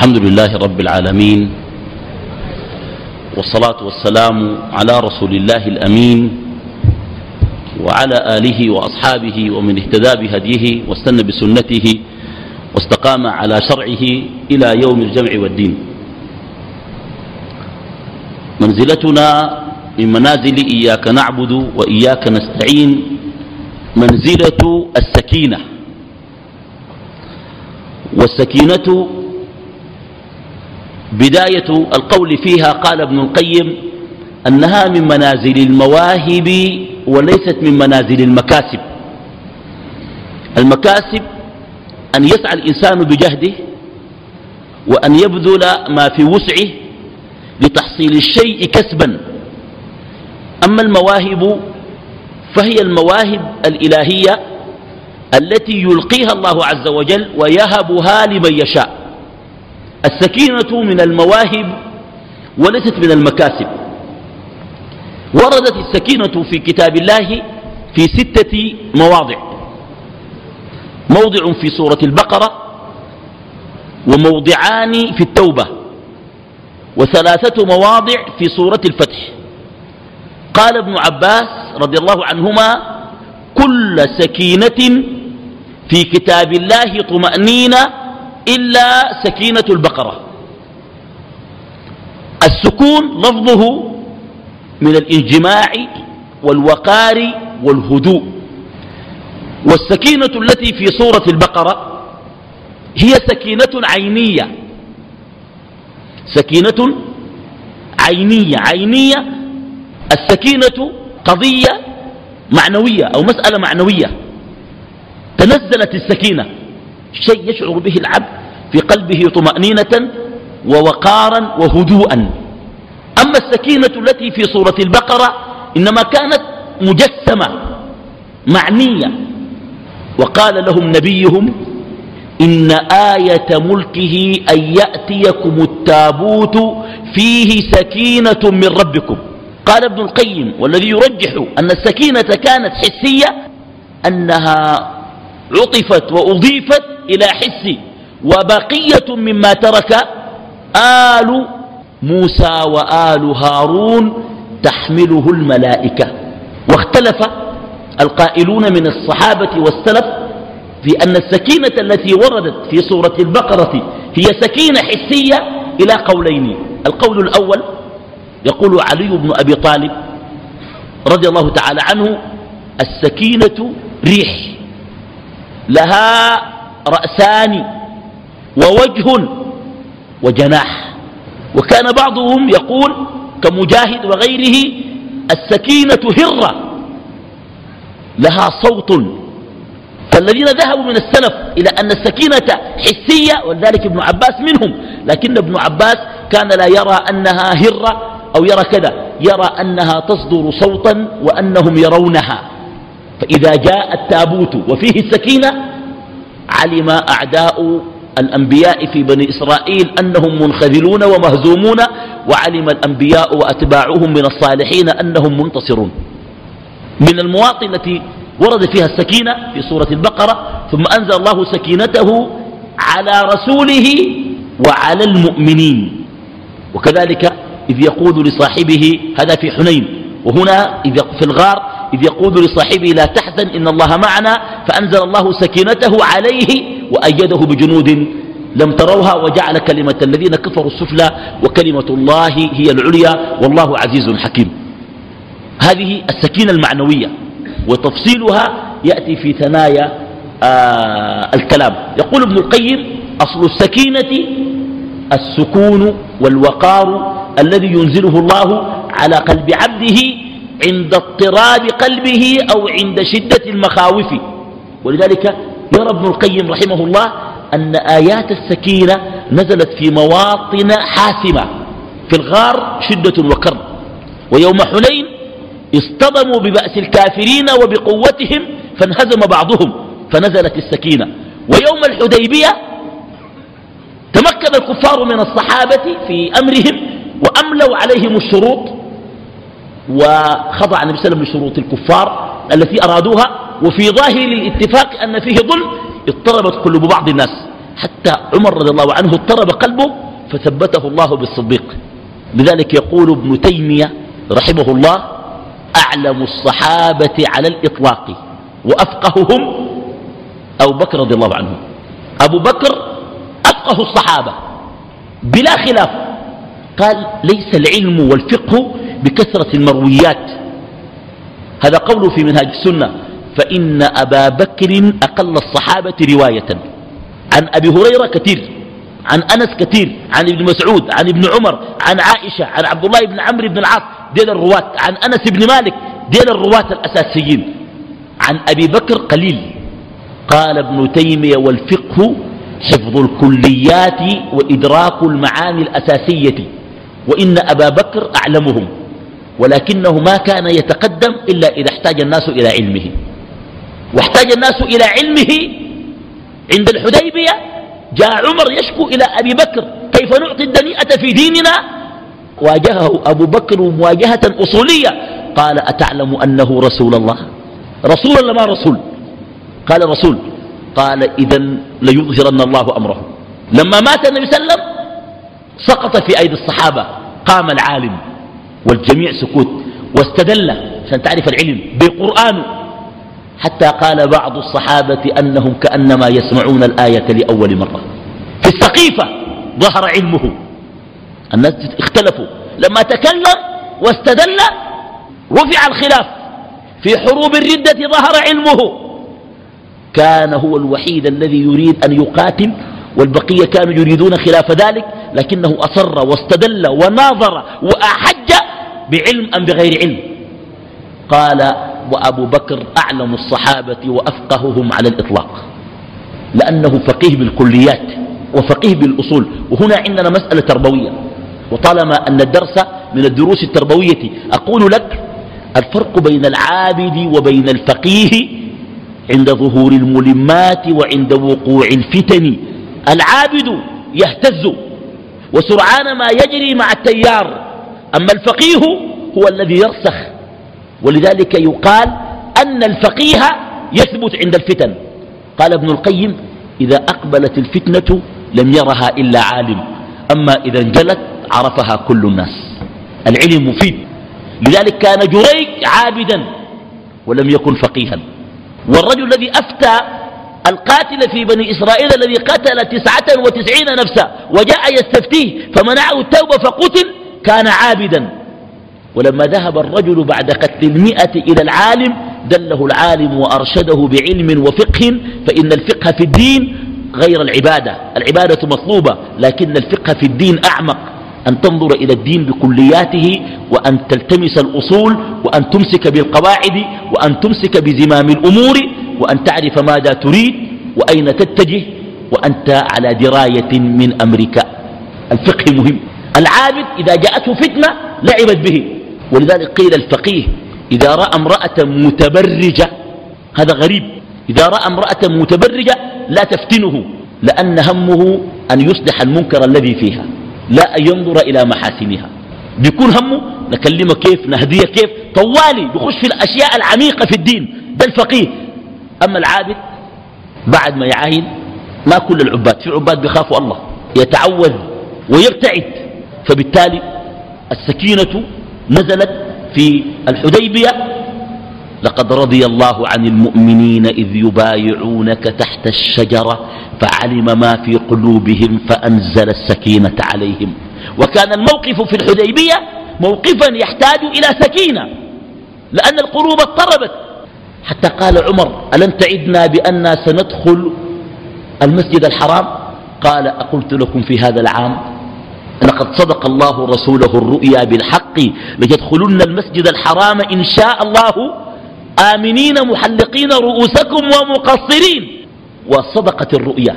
الحمد لله رب العالمين والصلاة والسلام على رسول الله الأمين وعلى آله وأصحابه ومن اهتدى بهديه واستنى بسنته واستقام على شرعه إلى يوم الجمع والدين. منزلتنا من منازل إياك نعبد وإياك نستعين منزلة السكينة والسكينة بداية القول فيها قال ابن القيم أنها من منازل المواهب وليست من منازل المكاسب. المكاسب أن يسعى الإنسان بجهده وأن يبذل ما في وسعه لتحصيل الشيء كسبا. أما المواهب فهي المواهب الإلهية التي يلقيها الله عز وجل ويهبها لمن يشاء. السكينة من المواهب وليست من المكاسب. وردت السكينة في كتاب الله في ستة مواضع. موضع في سورة البقرة وموضعان في التوبة وثلاثة مواضع في سورة الفتح. قال ابن عباس رضي الله عنهما كل سكينة في كتاب الله طمأنينة إلا سكينة البقرة. السكون لفظه من الانجماع والوقار والهدوء. والسكينة التي في سورة البقرة هي سكينة عينية. سكينة عينية. عينية السكينة قضية معنوية أو مسألة معنوية. تنزلت السكينة. شيء يشعر به العبد في قلبه طمأنينة ووقارا وهدوءا. أما السكينة التي في سورة البقرة إنما كانت مجسمة معنية. وقال لهم نبيهم إن آية ملكه أن يأتيكم التابوت فيه سكينة من ربكم. قال ابن القيم والذي يرجح أن السكينة كانت حسية أنها عطفت وأضيفت إلى حس وبقية مما ترك آل موسى وآل هارون تحمله الملائكة. واختلف القائلون من الصحابة والسلف في أن السكينة التي وردت في سورة البقرة هي سكينة حسية إلى قولين. القول الأول يقول علي بن أبي طالب رضي الله تعالى عنه السكينة ريح. لها رأسان ووجه وجناح. وكان بعضهم يقول كمجاهد وغيره السكينة هرة لها صوت. فالذين ذهبوا من السلف إلى أن السكينة حسية ولذلك ابن عباس منهم. لكن ابن عباس كان لا يرى أنها هرة أو يرى كذا يرى أنها تصدر صوتا وأنهم يرونها. فإذا جاء التابوت وفيه السكينة علم أعداء الأنبياء في بني إسرائيل أنهم منخذلون ومهزومون وعلم الأنبياء وأتباعهم من الصالحين أنهم منتصرون. من المواطن التي ورد فيها السكينة في سورة البقرة ثم أنزل الله سكينته على رسوله وعلى المؤمنين. وكذلك إذ يقول لصاحبه هذا في حنين وهنا إذ في الغار إذ يقول لصاحبه لا تحزن إن الله معنا فأنزل الله سكينته عليه وأيده بجنود لم تروها وجعل كلمة الذين كفروا السفلى وكلمة الله هي العليا والله عزيز حكيم. هذه السكينة المعنوية وتفصيلها يأتي في ثنايا آه الكلام. يقول ابن القيم أصل السكينة السكون والوقار الذي ينزله الله على قلب عبده عند اضطراب قلبه أو عند شدة المخاوف. ولذلك يرى ابن القيم رحمه الله أن آيات السكينة نزلت في مواطن حاسمة في الغار شدة وكرب ويوم حنين اصطدموا ببأس الكافرين وبقوتهم فانهزم بعضهم فنزلت السكينة. ويوم الحديبية تمكن الكفار من الصحابة في أمرهم وأملوا عليهم الشروط وخضع النبي صلى الله عليه وسلم لشروط الكفار التي أرادوها وفي ظاهر الاتفاق أن فيه ظلم اضطربت قلوب بعض الناس. حتى عمر رضي الله عنه اضطرب قلبه فثبته الله بالصديق. لذلك يقول ابن تيمية رحمه الله أعلم الصحابة على الإطلاق وأفقههم أبو بكر رضي الله عنه. أبو بكر أفقه الصحابة بلا خلاف. قال ليس العلم والفقه بكثرة المرويات. هذا قوله في منهاج السنة. فإن أبا بكر أقل الصحابة رواية. عن أبي هريرة كثير عن أنس كثير عن ابن مسعود عن ابن عمر عن عائشة عن عبد الله بن عمرو بن العاص. دين الرواة. عن أنس بن مالك. دين الرواة الأساسيين. عن أبي بكر قليل. قال ابن تيمية والفقه حفظ الكليات وإدراك المعاني الأساسية. وإن أبا بكر أعلمهم. ولكنه ما كان يتقدم إلا إذا احتاج الناس إلى علمه. واحتاج الناس إلى علمه عند الحديبية. جاء عمر يشكو إلى أبي بكر كيف نعطي الدنيئة في ديننا؟ واجهه أبو بكر مواجهة أصولية. قال أتعلم أنه رسول الله؟ رسول ولا ما رسول؟ قال رسول. قال إذا ليظهرن الله أمره. لما مات النبي صلى الله عليه وسلم سقط في أيدي الصحابة قام العالم. والجميع سكوت واستدل عشان تعرف العلم بقرآن حتى قال بعض الصحابة أنهم كأنما يسمعون الآية لأول مرة. في السقيفة ظهر علمه. الناس اختلفوا. لما تكلم واستدل رفع الخلاف. في حروب الردة ظهر علمه. كان هو الوحيد الذي يريد أن يقاتل والبقية كانوا يريدون خلاف ذلك لكنه أصر واستدل وناظر وأحج بعلم أم بغير علم؟ قال وأبو بكر أعلم الصحابة وأفقههم على الإطلاق لأنه فقيه بالكليات وفقيه بالأصول وهنا عندنا مسألة تربوية وطالما أن الدرس من الدروس التربوية أقول لك الفرق بين العابد وبين الفقيه عند ظهور الملمات وعند وقوع الفتن. العابد يهتز وسرعان ما يجري مع التيار أما الفقيه هو الذي يرسخ ولذلك يقال أن الفقيه يثبت عند الفتن. قال ابن القيم إذا أقبلت الفتنة لم يرها إلا عالم أما إذا انجلت عرفها كل الناس. العلم مفيد. لذلك كان جريج عابدا ولم يكن فقيها. والرجل الذي أفتى القاتل في بني إسرائيل الذي قتل تسعة وتسعين نفسا وجاء يستفتيه فمنعه التوبة فقتل كان عابدا. ولما ذهب الرجل بعد قتل المئة إلى العالم دله العالم وأرشده بعلم وفقه فإن الفقه في الدين غير العبادة. العبادة مطلوبة لكن الفقه في الدين أعمق. أن تنظر إلى الدين بكلياته وأن تلتمس الأصول وأن تمسك بالقواعد وأن تمسك بزمام الأمور وأن تعرف ماذا تريد وأين تتجه وأنت على دراية من أمرك. الفقه مهم. العابد إذا جاءته فتنة لعبت به. ولذلك قيل الفقيه إذا رأى امرأة متبرجة هذا غريب. إذا رأى امرأة متبرجة لا تفتنه لأن همه أن يصلح المنكر الذي فيها لا أن ينظر إلى محاسنها. بيكون همه نكلمه كيف نهديه كيف؟ طوالي بخش في الأشياء العميقة في الدين. ده الفقيه. أما العابد بعد ما يعاين ما كل العباد في عباد بيخافوا الله يتعوذ ويبتعد. فبالتالي السكينة نزلت في الحديبية. لقد رضي الله عن المؤمنين إذ يبايعونك تحت الشجرة فعلم ما في قلوبهم فأنزل السكينة عليهم. وكان الموقف في الحديبية موقفا يحتاج إلى سكينة لأن القلوب اضطربت. حتى قال عمر ألم تعدنا بأننا سندخل المسجد الحرام؟ قال أقلت لكم في هذا العام لقد صدق الله رسوله الرؤيا بالحق ليدخلن المسجد الحرام إن شاء الله آمنين محلقين رؤوسكم ومقصرين. وصدقت الرؤيا.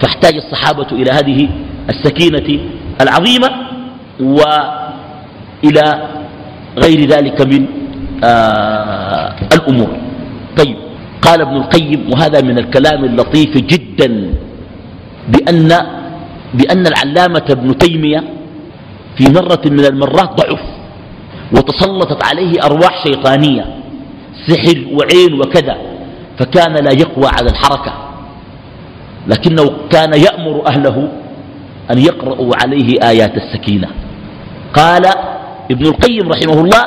فاحتاج الصحابة إلى هذه السكينة العظيمة وإلى غير ذلك من آه الأمور. طيب قال ابن القيم وهذا من الكلام اللطيف جدا بأن, بأن العلامة ابن تيمية في مرة من المرات ضعف وتسلطت عليه أرواح شيطانية سحر وعين وكذا فكان لا يقوى على الحركة. لكنه كان يأمر أهله أن يقرأوا عليه آيات السكينة. قال ابن القيم رحمه الله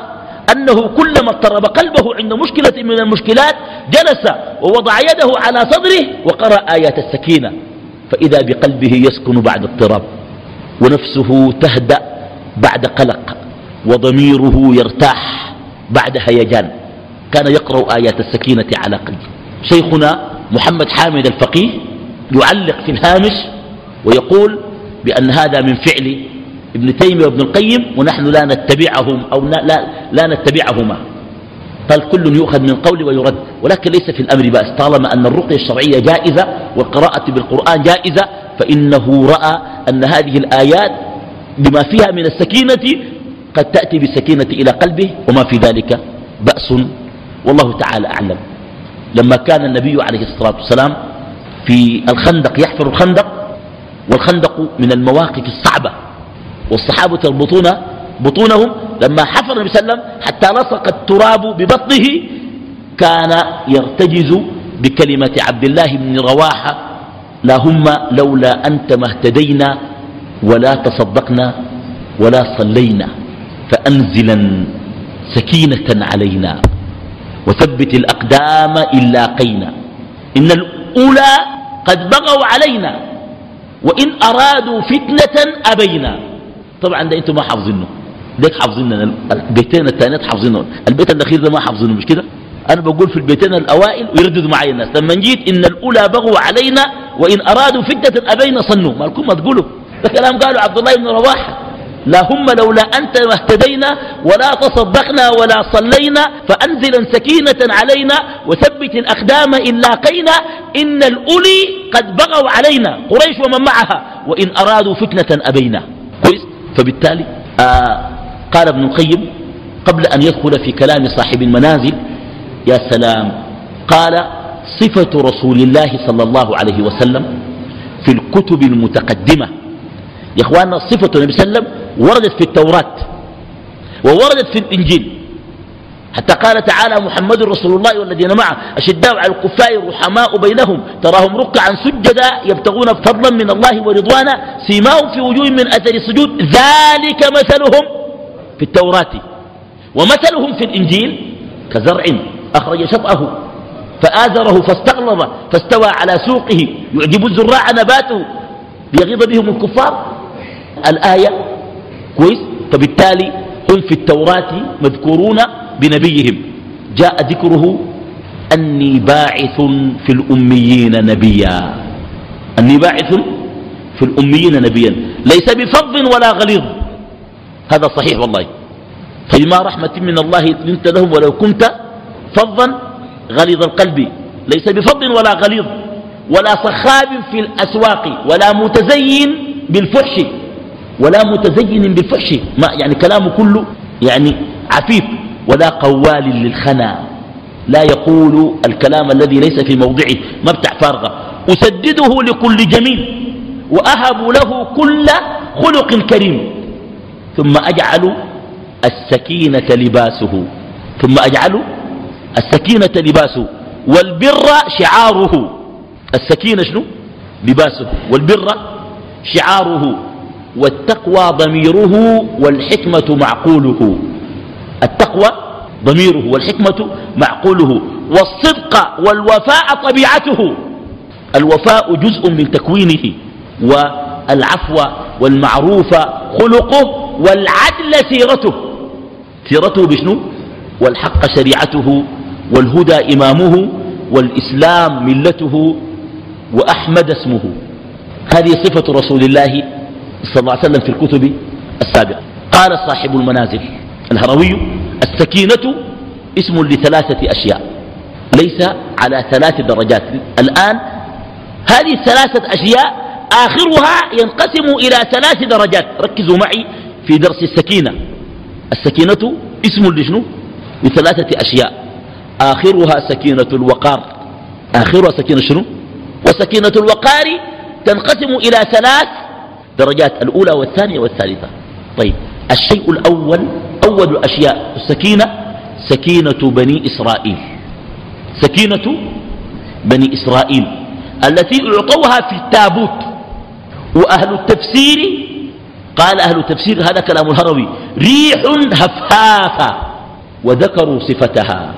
أنه كلما اضطرب قلبه عند مشكلة من المشكلات جلس ووضع يده على صدره وقرأ آيات السكينة. فإذا بقلبه يسكن بعد اضطراب ونفسه تهدأ بعد قلق وضميره يرتاح بعد هيجان. كان يقرأ آيات السكينة على قلبه. شيخنا محمد حامد الفقيه يعلق في الهامش ويقول بأن هذا من فعل ابن تيمية وابن القيم ونحن لا نتبعهم أو لا, لا نتبعهما. قال كل يؤخذ من قول ويرد ولكن ليس في الأمر بأس. طالما أن الرقية الشرعية جائزة والقراءة بالقرآن جائزة فإنه رأى أن هذه الآيات بما فيها من السكينة قد تأتي بالسكينة إلى قلبه وما في ذلك بأس. والله تعالى أعلم. لما كان النبي عليه الصلاة والسلام في الخندق يحفر الخندق والخندق من المواقف الصعبة والصحابة يربطون بطونهم لما حفر النبي صلى الله عليه وسلم حتى لصق التراب ببطنه كان يرتجز بكلمة عبد الله بن رواحة اللهم لولا أنت ما اهتدينا ولا تصدقنا ولا صلينا فأنزلا سكينة علينا وثبت الأقدام إن لاقينا إن الأولى قد بغوا علينا وإن أرادوا فتنة أبينا. طبعا ده أنتم ما حافظينه. ديك حافظيننا البيتين الثانيات حافظينه البيت الأخير ده ما حافظينه مش كده؟ أنا بقول في البيتين الأوائل ويرددوا معي الناس. لما جيت إن الأولى بغوا علينا وإن أرادوا فتنة أبينا صنوا ما لكم ما تقولوا. ده كلام قالوا عبد الله بن رواحة. اللهم لولا أنت ما اهتدينا ولا تصدقنا ولا صلينا فأنزلا سكينة علينا وثبت الأقدام إن لاقينا إن الأولي قد بغوا علينا. قريش ومن معها. وإن أرادوا فتنة أبينا. كويس؟ فبالتالي آه قال ابن القيم قبل أن يدخل في كلام صاحب المنازل يا سلام قال صفة رسول الله صلى الله عليه وسلم في الكتب المتقدمة. يا إخواننا صفة النبي صلى الله عليه وسلم وردت في التوراة ووردت في الإنجيل. حتى قال تعالى محمد رسول الله والذين معه أشداء على الكفار رحماء بينهم تراهم ركعا سجدا يبتغون فضلا من الله ورضوانا سيماهم في وجوه من أثر السجود ذلك مثلهم. في التوراة. ومثلهم في الإنجيل كزرع أخرج شطأه فآزره فاستغلظ فاستوى على سوقه. يعجب الزراع نباته ليغيظ بهم الكفار. الآية كويس؟ فبالتالي هم في التوراة مذكورون بنبيهم. جاء ذكره أني باعث في الأميين نبيا. أني باعث في الأميين نبيا. ليس بفظ ولا غليظ. هذا صحيح والله. فبما رحمة من الله لنت لهم ولو كنت فظا غليظ القلب. ليس بفظ ولا غليظ ولا صخاب في الأسواق ولا متزين بالفحش ولا متزين بالفحش. ما يعني كلامه كله يعني عفيف ولا قوال للخنا. لا يقول الكلام الذي ليس في موضعه. ما بتاع فارغة. أسدده لكل جميل وأهب له كل خلق كريم. ثم أجعل السكينة لباسه. ثم أجعل السكينة لباسه. والبر شعاره. السكينة شنو؟ لباسه. والبر شعاره. والتقوى ضميره. والحكمة معقوله. التقوى ضميره. والحكمة معقوله. والصدق والوفاء طبيعته. الوفاء جزء من تكوينه. والعفو والمعروف خلقه. والعدل سيرته. سيرته بشنو؟ والحق شريعته والهدى إمامه والإسلام ملته وأحمد اسمه. هذه صفة رسول الله صلى الله عليه وسلم في الكتب السابقة. قال صاحب المنازل الهروي السكينة اسم لثلاثة أشياء ليس على ثلاث درجات. الآن هذه الثلاثة أشياء آخرها ينقسم إلى ثلاث درجات. ركزوا معي في درس السكينة. السكينة اسم لشنو؟ لثلاثة أشياء. آخرها سكينة الوقار. آخرها سكينة شنو؟ وسكينة الوقار تنقسم إلى ثلاث درجات الأولى والثانية والثالثة. طيب الشيء الأول أول أشياء السكينة سكينة بني إسرائيل. سكينة بني إسرائيل التي أعطوها في التابوت وأهل التفسير قال أهل التفسير هذا كلام الهروي ريح هفهافة وذكروا صفتها.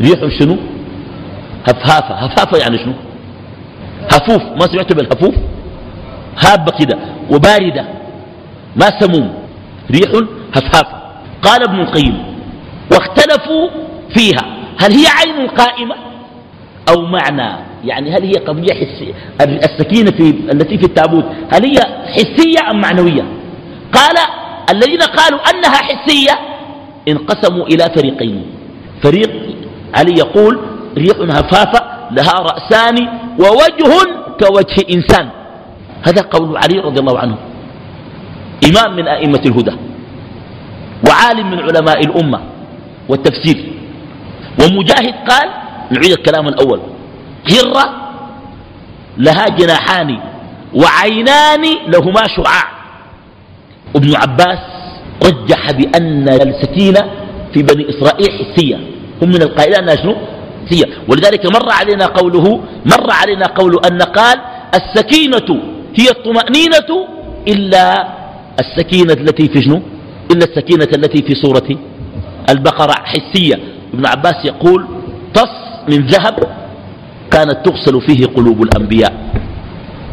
ريح شنو؟ هفهافة هفهافة يعني شنو؟ هفوف. ما سمعتوا بالهفوف؟ هابة كده وباردة. ما سموم ريح هفهافة قال ابن القيم واختلفوا فيها. هل هي عين قائمة أو معنى؟ يعني هل هي قضية حسية السكينة في التي في التابوت هل هي حسية أم معنوية؟ قال الذين قالوا أنها حسية انقسموا إلى فريقين. فريق علي يقول ريح هفافة لها رأسان ووجه كوجه إنسان. هذا قول علي رضي الله عنه. إمام من أئمة الهدى وعالم من علماء الأمة والتفسير. ومجاهد قال نعيد الكلام الأول. هرة لها جناحان وعينان لهما شعاع. ابن عباس رجح بأن السكينة في بني إسرائيل حسية. هم من القائلين أنها شنو؟ حسية. ولذلك مر علينا قوله مر علينا قول أن قال السكينة هي الطمأنينة إلا السكينة التي في شنو؟ إلا السكينة التي في سورة البقرة حسية. ابن عباس يقول طص من ذهب كانت تغسل فيه قلوب الأنبياء.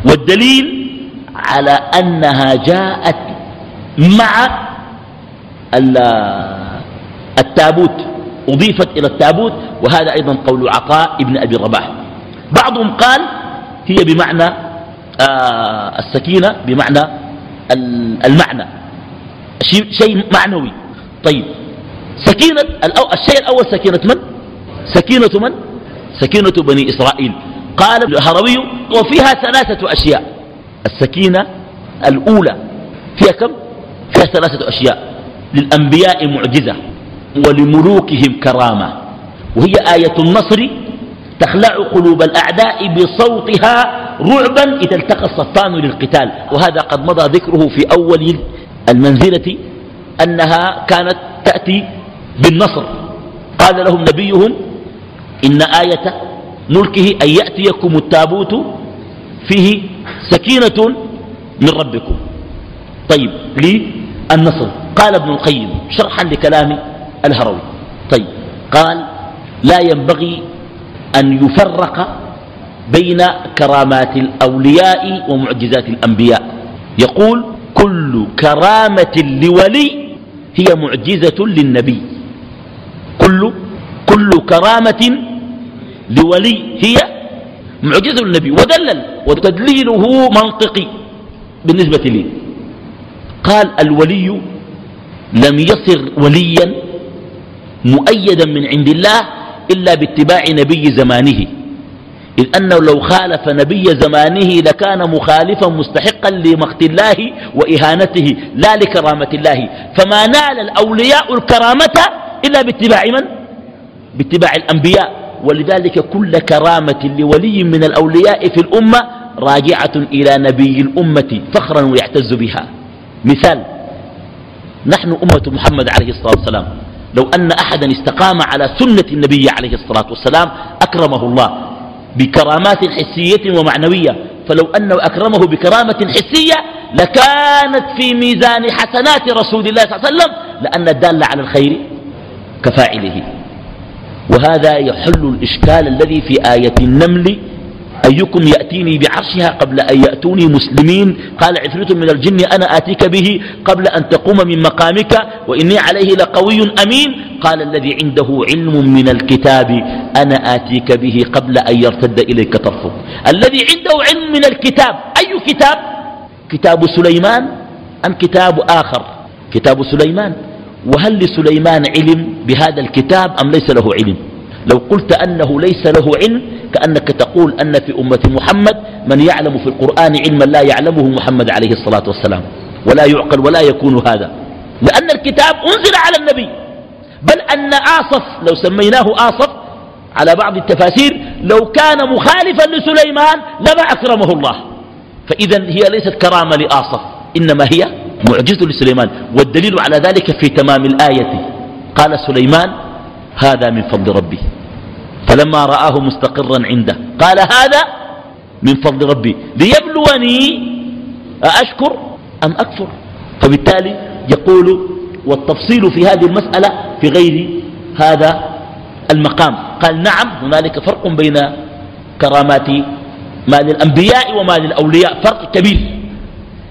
والدليل على أنها جاءت مع التابوت. أضيفت إلى التابوت وهذا أيضا قول عطاء ابن أبي رباح. بعضهم قال هي بمعنى آه السكينة بمعنى المعنى. شيء معنوي. طيب سكينة الشيء الأول سكينة من؟ سكينة من؟ سكينة بني إسرائيل. قال الهروي وفيها ثلاثة أشياء. السكينة الأولى فيها كم؟ فيها ثلاثة أشياء. للأنبياء معجزة ولملوكهم كرامة. وهي آية النصر تخلع قلوب الأعداء بصوتها رعبا إذا التقى الصفان للقتال. وهذا قد مضى ذكره في أول المنزلة أنها كانت تأتي بالنصر. قال لهم نبيهم إن آية ملكه أن يأتيكم التابوت فيه سكينة من ربكم. طيب للنصر قال ابن القيم شرحا لكلام الهروي. طيب قال لا ينبغي أن يفرق بين كرامات الأولياء ومعجزات الأنبياء. يقول كل كرامة لولي هي معجزة للنبي. كل كل كرامة لولي هي معجزة للنبي ودلل وتدليله منطقي بالنسبة لي. قال الولي لم يصر وليا مؤيدا من عند الله إلا باتباع نبي زمانه إذ أنه لو خالف نبي زمانه لكان مخالفا مستحقا لمقت الله وإهانته لا لكرامة الله. فما نال الأولياء الكرامة إلا باتباع من؟ باتباع الأنبياء. ولذلك كل كرامة لولي من الأولياء في الأمة راجعة إلى نبي الأمة فخرا ويعتز بها. مثال نحن أمة محمد عليه الصلاة والسلام. لو أن أحدا استقام على سنة النبي عليه الصلاة والسلام أكرمه الله بكرامات حسية ومعنوية. فلو أنه أكرمه بكرامة حسية لكانت في ميزان حسنات رسول الله صلى الله عليه وسلم لأن الدال على الخير كفاعله. وهذا يحل الإشكال الذي في آية النمل أيكم يأتيني بعرشها قبل أن يأتوني مسلمين؟ قال عفريت من الجن أنا آتيك به قبل أن تقوم من مقامك وإني عليه لقوي أمين. قال الذي عنده علم من الكتاب أنا آتيك به قبل أن يرتد إليك طرفك. الذي عنده علم من الكتاب أي كتاب؟ كتاب سليمان أم كتاب آخر؟ كتاب سليمان. وهل لسليمان علم بهذا الكتاب أم ليس له علم؟ لو قلت أنه ليس له علم كأنك تقول أن في أمة محمد من يعلم في القرآن علما لا يعلمه محمد عليه الصلاة والسلام. ولا يعقل ولا يكون هذا. لأن الكتاب أنزل على النبي. بل أن آصف لو سميناه آصف على بعض التفاسير لو كان مخالفا لسليمان لما أكرمه الله. فإذا هي ليست كرامة لآصف إنما هي معجزة لسليمان والدليل على ذلك في تمام الآية. قال سليمان هذا من فضل ربي. فلما رآه مستقرا عنده قال هذا من فضل ربي. ليبلوني أأشكر أم أكفر؟ فبالتالي يقول والتفصيل في هذه المسألة في غير هذا المقام. قال نعم هنالك فرق بين كرامات ما للأنبياء وما للأولياء فرق كبير.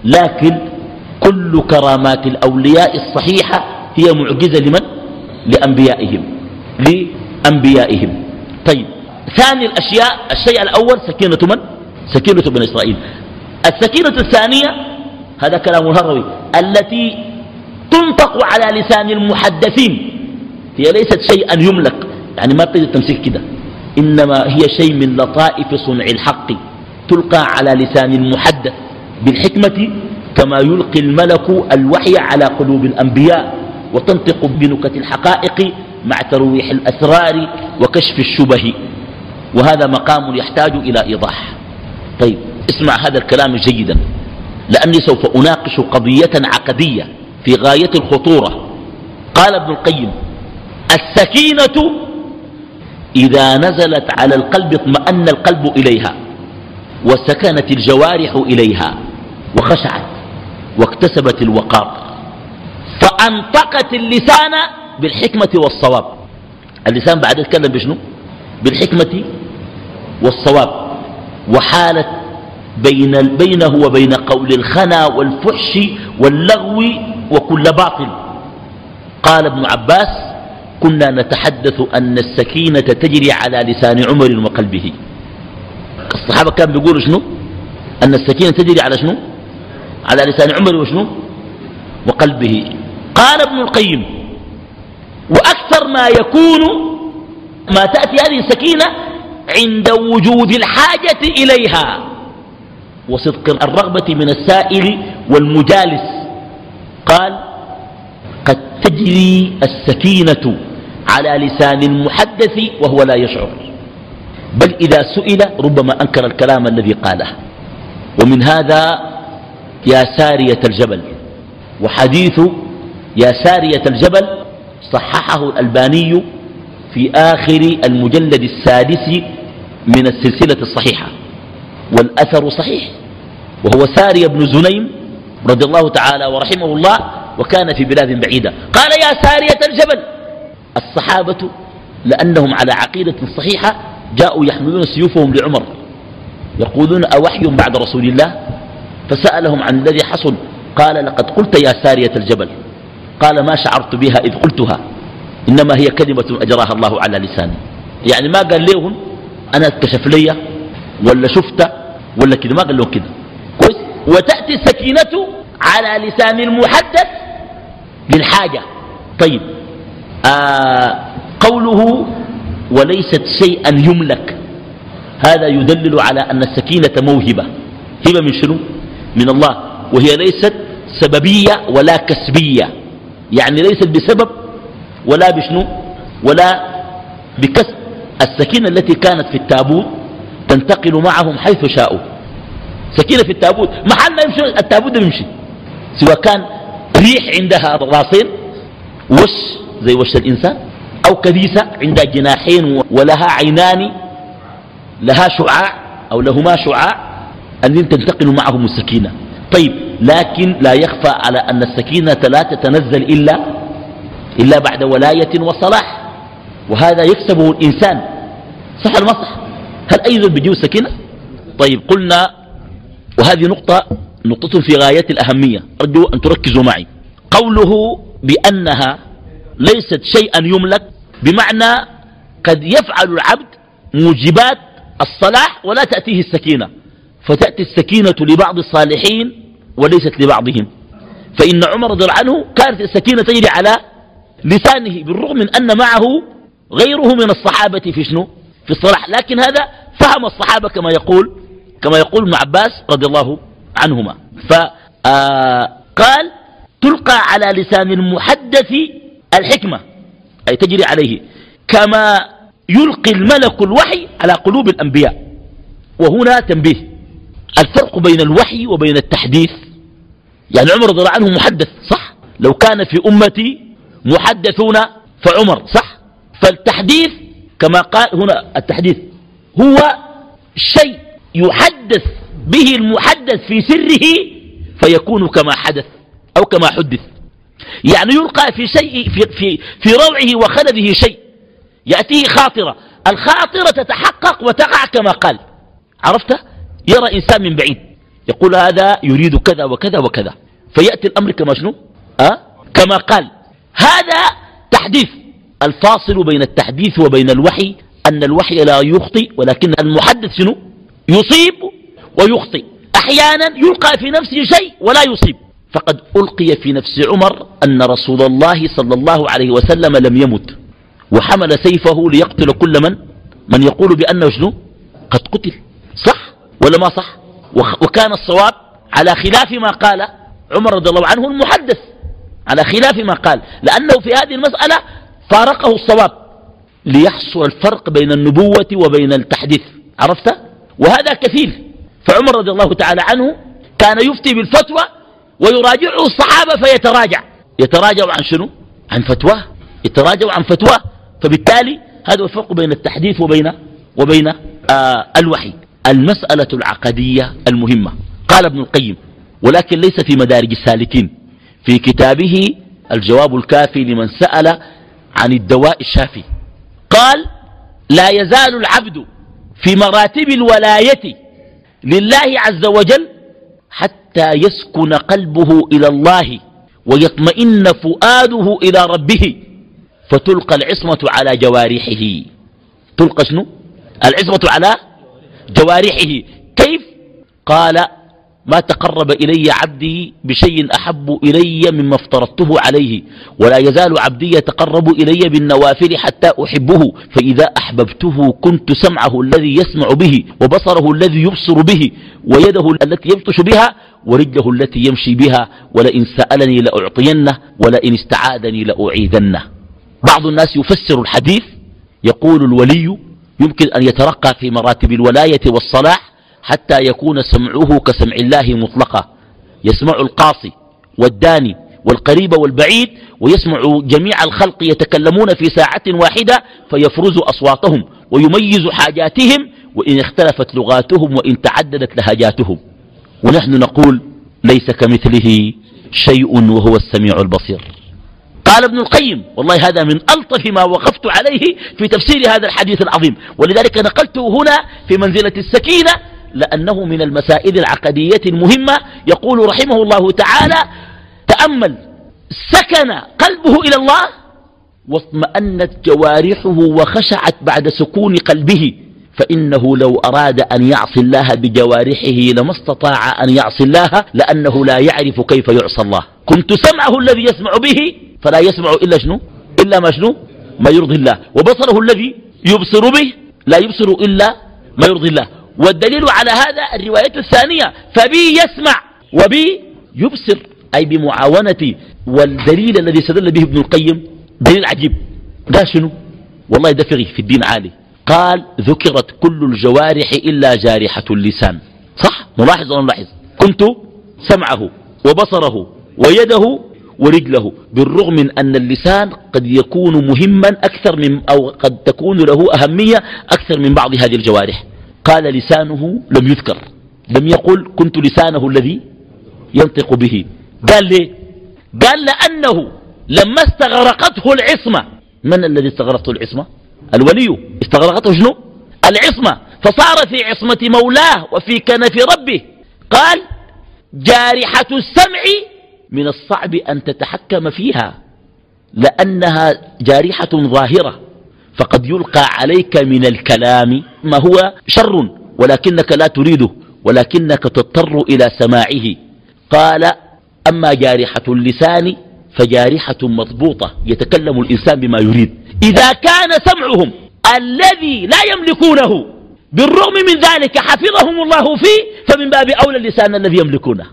لكن كل كرامات الأولياء الصحيحة هي معجزة لمن؟ لأنبيائهم. لأنبيائهم. طيب. ثاني الأشياء الشيء الأول سكينة من؟ سكينة بن إسرائيل. السكينة الثانية هذا كلام الهروي التي تنطق على لسان المحدثين. هي ليست شيئا يملك. يعني ما تقدر تمسك كده. إنما هي شيء من لطائف صنع الحق. تلقى على لسان المحدث بالحكمة كما يلقي الملك الوحي على قلوب الأنبياء وتنطق بنكت الحقائق مع ترويح الأسرار وكشف الشبه. وهذا مقام يحتاج إلى إيضاح. طيب اسمع هذا الكلام جيدا. لأني سوف أناقش قضية عقدية في غاية الخطورة. قال ابن القيم السكينة إذا نزلت على القلب اطمأن القلب إليها وسكنت الجوارح إليها وخشعت. واكتسبت الوقار. فأنطقت اللسان بالحكمة والصواب. اللسان بعد يتكلم بشنو؟ بالحكمة والصواب. وحالت بين بينه وبين قول الخنا والفحش واللغو وكل باطل. قال ابن عباس كنا نتحدث أن السكينة تجري على لسان عمر وقلبه. الصحابة كانوا بيقولوا شنو؟ أن السكينة تجري على شنو؟ على لسان عمر وشنو؟ وقلبه. قال ابن القيم وأكثر ما يكون ما تأتي هذه السكينة عند وجود الحاجة إليها وصدق الرغبة من السائل والمجالس. قال قد تجري السكينة على لسان المحدث وهو لا يشعر. بل إذا سئل ربما أنكر الكلام الذي قاله. ومن هذا يا سارية الجبل. وحديث يا سارية الجبل صححه الألباني في آخر المجلد السادس من السلسلة الصحيحة. والأثر صحيح. وهو سارية بن زنيم رضي الله تعالى ورحمه الله وكان في بلاد بعيدة. قال يا سارية الجبل الصحابة لأنهم على عقيدة صحيحة جاءوا يحملون سيوفهم لعمر. يقولون أوحي بعد رسول الله؟ فسألهم عن الذي حصل. قال لقد قلت يا سارية الجبل. قال ما شعرت بها إذ قلتها. إنما هي كلمة أجراها الله على لساني. يعني ما قال لهم أنا اتكشف لي ولا شفت ولا كده ما قال لهم كده كويس. وتأتي السكينة على لسان المحدث للحاجة. طيب. آه قوله وليست شيئا يملك. هذا يدلل على أن السكينة موهبة. هبة من شنو؟ من الله وهي ليست سببية ولا كسبية. يعني ليست بسبب ولا بشنو ولا بكسب. السكينة التي كانت في التابوت تنتقل معهم حيث شاءوا. سكينة في التابوت محل ما يمشي التابوت ده يمشي سواء كان ريح عندها راسين وش زي وش الإنسان أو كديسة عندها جناحين ولها عينان لها شعاع أو لهما شعاع أن تنتقل معهم السكينة. طيب لكن لا يخفى على أن السكينة لا تتنزل إلا إلا بعد ولاية وصلاح. وهذا يكسبه الإنسان. صح المصح هل أي ذنب بيجيب السكينة؟ طيب قلنا وهذه نقطة نقطة في غاية الأهمية. أرجو أن تركزوا معي. قوله بأنها ليست شيئا يملك بمعنى قد يفعل العبد موجبات الصلاح ولا تأتيه السكينة. فتأتي السكينة لبعض الصالحين وليست لبعضهم. فإن عمر رضي الله عنه كانت السكينة تجري على لسانه بالرغم من أن معه غيره من الصحابة في شنو؟ في الصلاح. لكن هذا فهم الصحابة كما يقول كما يقول ابن عباس رضي الله عنهما. فقال تلقى على لسان المحدث الحكمة أي تجري عليه كما يلقي الملك الوحي على قلوب الأنبياء. وهنا تنبيه. الفرق بين الوحي وبين التحديث. يعني عمر رضي الله عنه محدث صح؟ لو كان في أمتي محدثون فعمر صح؟ فالتحديث كما قال هنا التحديث هو شيء يحدث به المحدث في سره فيكون كما حدث أو كما حدث. يعني يلقى في شيء في, في, في روعه وخلده شيء يأتيه خاطرة. الخاطرة تتحقق وتقع كما قال. عرفت؟ يرى إنسان من بعيد يقول هذا يريد كذا وكذا وكذا فيأتي الأمر كما شنو؟ أه؟ كما قال. هذا تحديث. الفاصل بين التحديث وبين الوحي أن الوحي لا يخطئ ولكن المحدث شنو؟ يصيب ويخطئ. أحيانا يلقى في نفسه شيء ولا يصيب. فقد ألقي في نفس عمر أن رسول الله صلى الله عليه وسلم لم يمت وحمل سيفه ليقتل كل من؟ من يقول بأنه شنو؟ قد قتل. صح؟ ولا ما صح؟ وكان الصواب على خلاف ما قال عمر رضي الله عنه المحدث. على خلاف ما قال. لأنه في هذه المسألة فارقه الصواب ليحصل الفرق بين النبوة وبين التحديث. عرفت؟ وهذا كثير فعمر رضي الله تعالى عنه كان يفتي بالفتوى ويراجعه الصحابة فيتراجع. يتراجع عن شنو؟ عن فتواه يتراجع عن فتواه فبالتالي هذا الفرق بين التحديث وبين وبين آه الوحي. المسألة العقدية المهمة. قال ابن القيم ولكن ليس في مدارج السالكين. في كتابه الجواب الكافي لمن سأل عن الدواء الشافي. قال لا يزال العبد في مراتب الولاية لله عز وجل حتى يسكن قلبه إلى الله ويطمئن فؤاده إلى ربه فتلقى العصمة على جوارحه. تلقى شنو؟ العصمة على جوارحه. كيف؟ قال ما تقرب إلي عبدي بشيء أحب إلي مما افترضته عليه ولا يزال عبدي يتقرب إلي بالنوافل حتى أحبه فإذا أحببته كنت سمعه الذي يسمع به وبصره الذي يبصر به ويده التي يبطش بها ورجله التي يمشي بها ولئن سألني لأعطينه ولئن استعاذني لأعيذنه. بعض الناس يفسر الحديث يقول الولي يمكن أن يترقى في مراتب الولاية والصلاح حتى يكون سمعه كسمع الله مطلقا يسمع القاصي والداني والقريب والبعيد ويسمع جميع الخلق يتكلمون في ساعة واحدة فيفرز أصواتهم ويميز حاجاتهم وإن اختلفت لغاتهم وإن تعددت لهجاتهم. ونحن نقول ليس كمثله شيء وهو السميع البصير. قال ابن القيم والله هذا من ألطف ما وقفت عليه في تفسير هذا الحديث العظيم. ولذلك نقلته هنا في منزلة السكينة لأنه من المسائل العقدية المهمة. يقول رحمه الله تعالى تأمل سكن قلبه إلى الله واطمأنت جوارحه وخشعت بعد سكون قلبه. فإنه لو أراد أن يعصي الله بجوارحه لما استطاع أن يعصي الله لأنه لا يعرف كيف يعصى الله. كنت سمعه الذي يسمع به فلا يسمع إلا شنو؟ إلا ما شنو؟ ما يرضي الله. وبصره الذي يبصر به لا يبصر إلا ما يرضي الله. والدليل على هذا الرواية الثانية فبي يسمع وبي يبصر أي بمعاونتي والدليل الذي استدل به ابن القيم دليل عجيب. قال شنو؟ والله فقه في الدين عالي. قال ذكرت كل الجوارح إلا جارحة اللسان. صح؟ ملاحظ ولا ملاحظ كنت سمعه وبصره ويده ورجله بالرغم من أن اللسان قد يكون مهما أكثر من أو قد تكون له أهمية أكثر من بعض هذه الجوارح. قال لسانه لم يذكر. لم يقل كنت لسانه الذي ينطق به. قال ليه؟ قال لأنه لما استغرقته العصمة. من الذي استغرقته العصمة؟ الولي. استغرقته شنو؟ العصمة. فصار في عصمة مولاه وفي كنف ربه. قال جارحة السمع من الصعب أن تتحكم فيها لأنها جارحة ظاهرة فقد يلقى عليك من الكلام ما هو شر ولكنك لا تريده ولكنك تضطر إلى سماعه. قال أما جارحة اللسان فجارحة مضبوطة يتكلم الإنسان بما يريد. إذا كان سمعهم الذي لا يملكونه بالرغم من ذلك حفظهم الله فيه فمن باب أولى اللسان الذي يملكونه.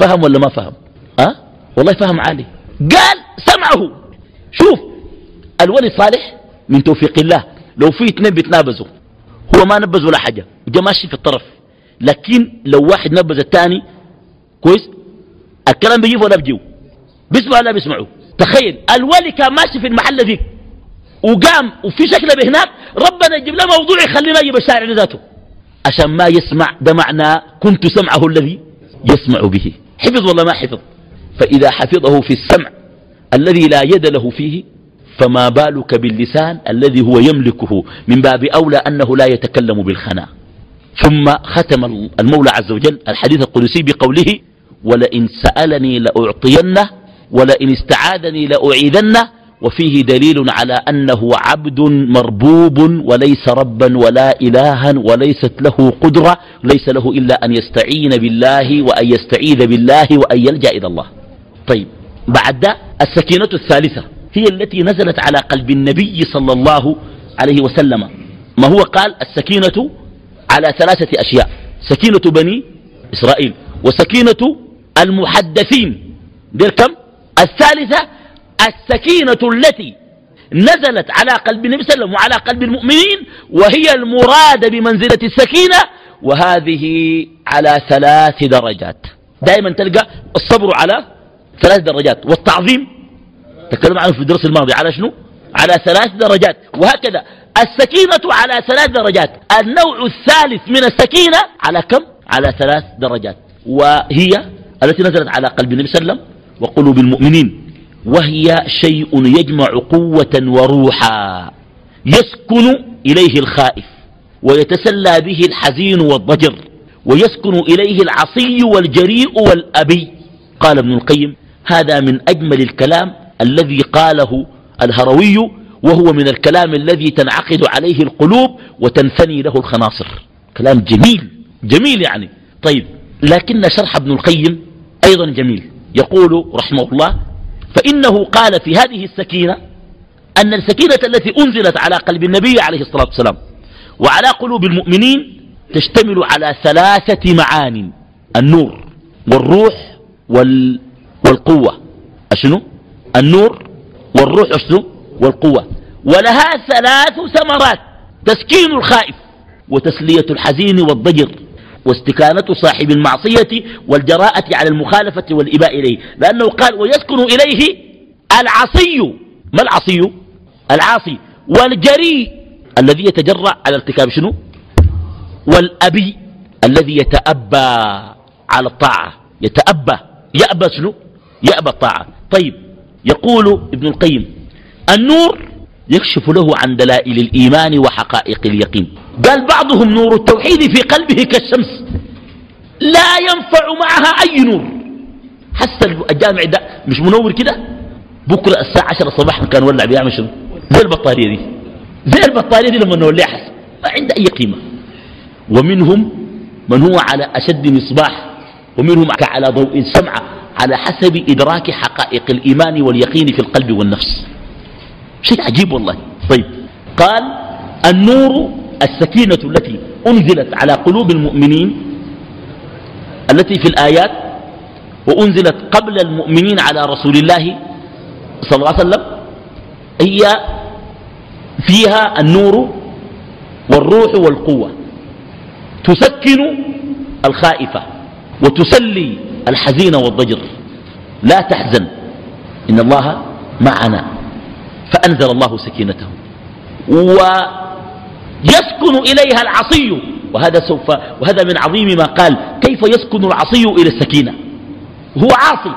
فهم ولا ما فهم؟ أه؟ والله فهم عالي. قال سمعه. شوف الولي صالح من توفيق الله. لو في اثنين بيتنابزوا هو ما نبز ولا حاجة وجا ماشي في الطرف. لكن لو واحد نبز الثاني كويس؟ الكلام بيجيب ولا بيجيو بيسمع ولا بيسمعوا؟ تخيل الولي كان ماشي في المحل ذيك وقام وفي شكله بهناك ربنا يجيب له موضوع يخليه ما يجيب الشارع ذاته. عشان ما يسمع ده معنى كنت سمعه الذي يسمع به. حفظ ولا ما حفظ. فإذا حفظه في السمع الذي لا يد له فيه فما بالك باللسان الذي هو يملكه من باب أولى أنه لا يتكلم بالخنا ثم ختم المولى عز وجل الحديث القدسي بقوله ولئن سألني لأعطينه ولئن استعاذني لأعيذنه وفيه دليل على أنه عبد مربوب وليس ربا ولا إلها وليست له قدرة ليس له إلا أن يستعين بالله وأن يستعيذ بالله وأن يلجأ إلى الله. طيب بعد السكينة الثالثة هي التي نزلت على قلب النبي صلى الله عليه وسلم. ما هو؟ قال السكينة على ثلاثة أشياء سكينة بني إسرائيل وسكينة المحدثين. دير كم؟ الثالثة السكينة التي نزلت على قلب النبي صلى الله عليه وسلم وعلى قلب المؤمنين وهي المراد بمنزلة السكينة. وهذه على ثلاث درجات. دائما تلقى الصبر على ثلاث درجات. والتعظيم تكلم عنه في الدرس الماضي. على شنو؟ على ثلاث درجات. وهكذا. السكينة على ثلاث درجات. النوع الثالث من السكينة على كم؟ على ثلاث درجات. وهي التي نزلت على قلب النبي صلى الله عليه وسلم وقلوب المؤمنين. وهي شيء يجمع قوة وروحا. يسكن إليه الخائف ويتسلى به الحزين والضجر. ويسكن إليه العصي والجريء والأبي. قال ابن القيم هذا من أجمل الكلام الذي قاله الهروي وهو من الكلام الذي تنعقد عليه القلوب وتنثني له الخناصر. كلام جميل جميل يعني. طيب لكن شرح ابن القيم أيضا جميل. يقول رحمه الله فإنه قال في هذه السكينة أن السكينة التي أنزلت على قلب النبي عليه الصلاة والسلام وعلى قلوب المؤمنين تشتمل على ثلاثة معان النور والروح وال والقوة. أشنو؟ النور والروح أشنو؟ والقوة. ولها ثلاث ثمرات تسكين الخائف وتسلية الحزين والضجر واستكانة صاحب المعصية والجراءة على المخالفة والإباء إليه. لأنه قال ويسكن إليه العصي. ما العصي؟ العاصي والجريء الذي يتجرأ على ارتكاب شنو؟ والأبي الذي يتأبى على الطاعة. يتأبى. يأبى شنو؟ يأبى الطاعة. طيب يقول ابن القيم النور يكشف له عن دلائل الإيمان وحقائق اليقين. قال بعضهم نور التوحيد في قلبه كالشمس. لا ينفع معها أي نور. حس الجامع ده مش منور كده؟ بكرة الساعة عشرة صباحا كان ولع بيعمل شنو؟ زي البطارية دي. زي البطارية دي لما نولعها. حس ما عنده أي قيمة. ومنهم من هو على أشد مصباح ومنهم على ضوء السمعة على حسب إدراك حقائق الإيمان واليقين في القلب والنفس. شيء عجيب والله. طيب. قال النور السكينة التي أنزلت على قلوب المؤمنين التي في الآيات وأنزلت قبل المؤمنين على رسول الله صلى الله عليه وسلم هي فيها النور والروح والقوة. تسكن الخائفة وتسلي الحزين والضجر. لا تحزن. إن الله معنا. فأنزل الله سكينته. ويسكن إليها العصي. وهذا سوف وهذا من عظيم ما قال. كيف يسكن العصي إلى السكينة؟ هو عاصي.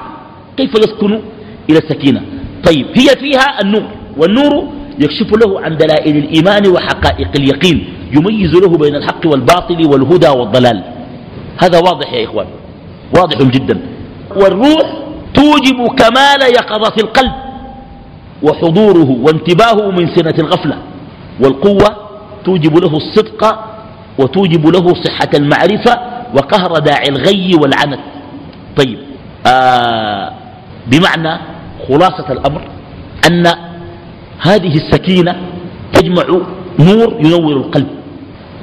كيف يسكن إلى السكينة؟ طيب هي فيها النور. والنور يكشف له عن دلائل الإيمان وحقائق اليقين. يميز له بين الحق والباطل والهدى والضلال. هذا واضح يا إخوان. واضح جدا. والروح توجب كمال يقظة القلب وحضوره وانتباهه من سنة الغفلة. والقوة توجب له الصدق وتوجب له صحة المعرفة وقهر داعي الغي والعنت طيب آه بمعنى خلاصة الأمر أن هذه السكينة تجمع نور ينور القلب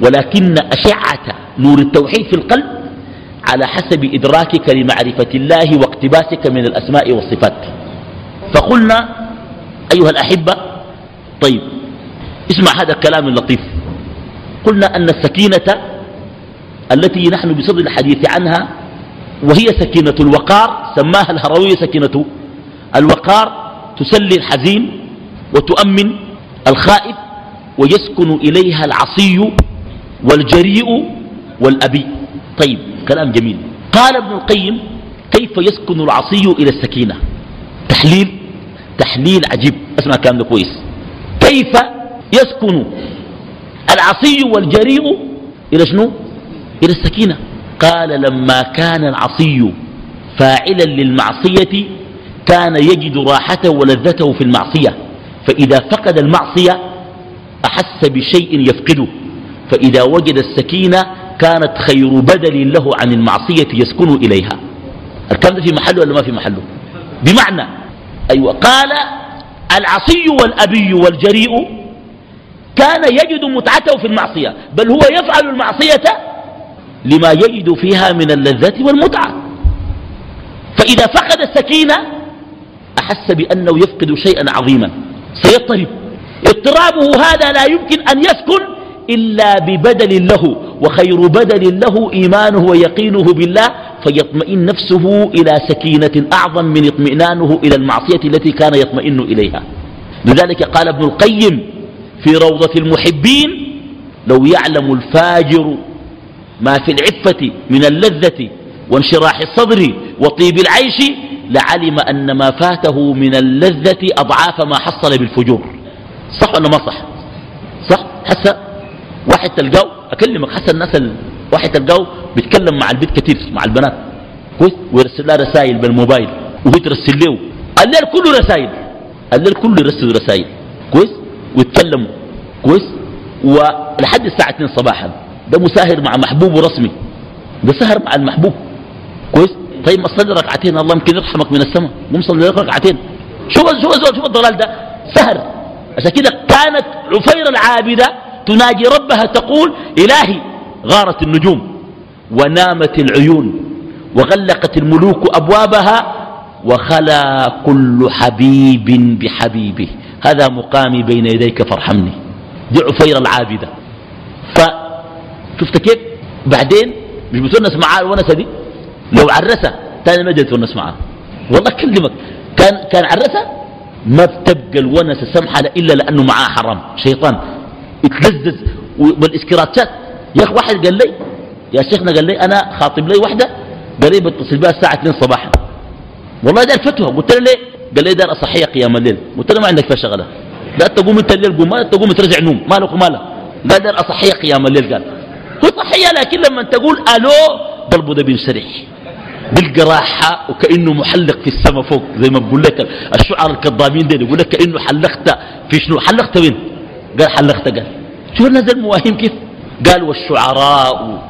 ولكن أشعة نور التوحيد في القلب على حسب إدراكك لمعرفة الله واقتباسك من الأسماء والصفات. فقلنا أيها الأحبة طيب اسمع هذا الكلام اللطيف. قلنا أن السكينة التي نحن بصدد الحديث عنها وهي سكينة الوقار سماها الهروي سكينة الوقار تسلي الحزين وتؤمن الخائف ويسكن إليها العصي والجريء والأبي. طيب كلام جميل. قال ابن القيم كيف يسكن العصي إلى السكينة؟ تحليل تحليل عجيب. اسمع كلام كويس. كيف يسكن العصي والجريء إلى شنو؟ إلى السكينة. قال لما كان العصي فاعلا للمعصية كان يجد راحته ولذته في المعصية. فإذا فقد المعصية أحس بشيء يفقده. فإذا وجد السكينة كانت خير بدل له عن المعصية يسكن إليها. الكلام في محله ولا ما في محله؟ بمعنى أيوة قال العصي والأبي والجريء كان يجد متعته في المعصية بل هو يفعل المعصية لما يجد فيها من اللذة والمتعة. فإذا فقد السكينة أحس بأنه يفقد شيئا عظيما. سيضطرب. اضطرابه هذا لا يمكن أن يسكن إلا ببدل له وخير بدل له إيمانه ويقينه بالله فيطمئن نفسه إلى سكينة أعظم من اطمئنانه إلى المعصية التي كان يطمئن إليها. لذلك قال ابن القيم في روضة المحبين لو يعلم الفاجر ما في العفة من اللذة وانشراح الصدر وطيب العيش لعلم أن ما فاته من اللذة أضعاف ما حصل بالفجور. صح ولا ما صح؟ صح؟ حس واحد تلقاه أكلمك حس الناس واحد تلقاه بيتكلم مع البيت كثير مع البنات. كويس؟ ويرسل لها رسائل بالموبايل وهي ترسل له. الليل كله رسائل. الليل كله يرسل رسائل. كويس؟ ويتكلموا كويس؟ ولحد الساعة 2 صباحا. ده مساهر مع محبوبه رسمي ده سهر مع المحبوب. كويس؟ طيب ما صلي ركعتين الله يمكن يرحمك من السماء. مو صلي ركعتين. شوف شوف شوف الضلال ده. سهر. عشان كده كانت عفير العابدة تناجي ربها تقول إلهي غارت النجوم ونامت العيون وغلقت الملوك أبوابها وخلا كل حبيب بحبيبه. هذا مقامي بين يديك فارحمني. دي عفير العابدة فشفت كيف؟ بعدين مش بتونس معاه الونسة دي؟ لو عرسة تاني ما تونس معاه. والله اكلمك كان كان عرسة ما بتبقى الونسة سمحة إلا لأنه معاه حرام. شيطان. يتلذذ والإسكراتشات يا أخي واحد قال لي يا شيخنا قال لي أنا خاطب لي واحدة قريب اتصل بها الساعة 2 صباحا. والله ده الفتوى قلت له ليه؟ قال لي دار أصحية قيام الليل. قلت له ما عندك فيها شغلة. لا تقوم أنت الليل قوم ما تقوم ترجع نوم. مالك ومالك. قال دار أصحية قيام الليل قال. هو صحية لكن لما تقول ألو قلبه ده بينسرح. بالقراحة وكأنه محلق في السماء فوق زي ما بقول لك الشعر الكذابين دي يقول لك كأنه حلقت في شنو؟ حلقت وين؟ قال حلقت قال. شوف الناس المواهيم كيف؟ قال والشعراء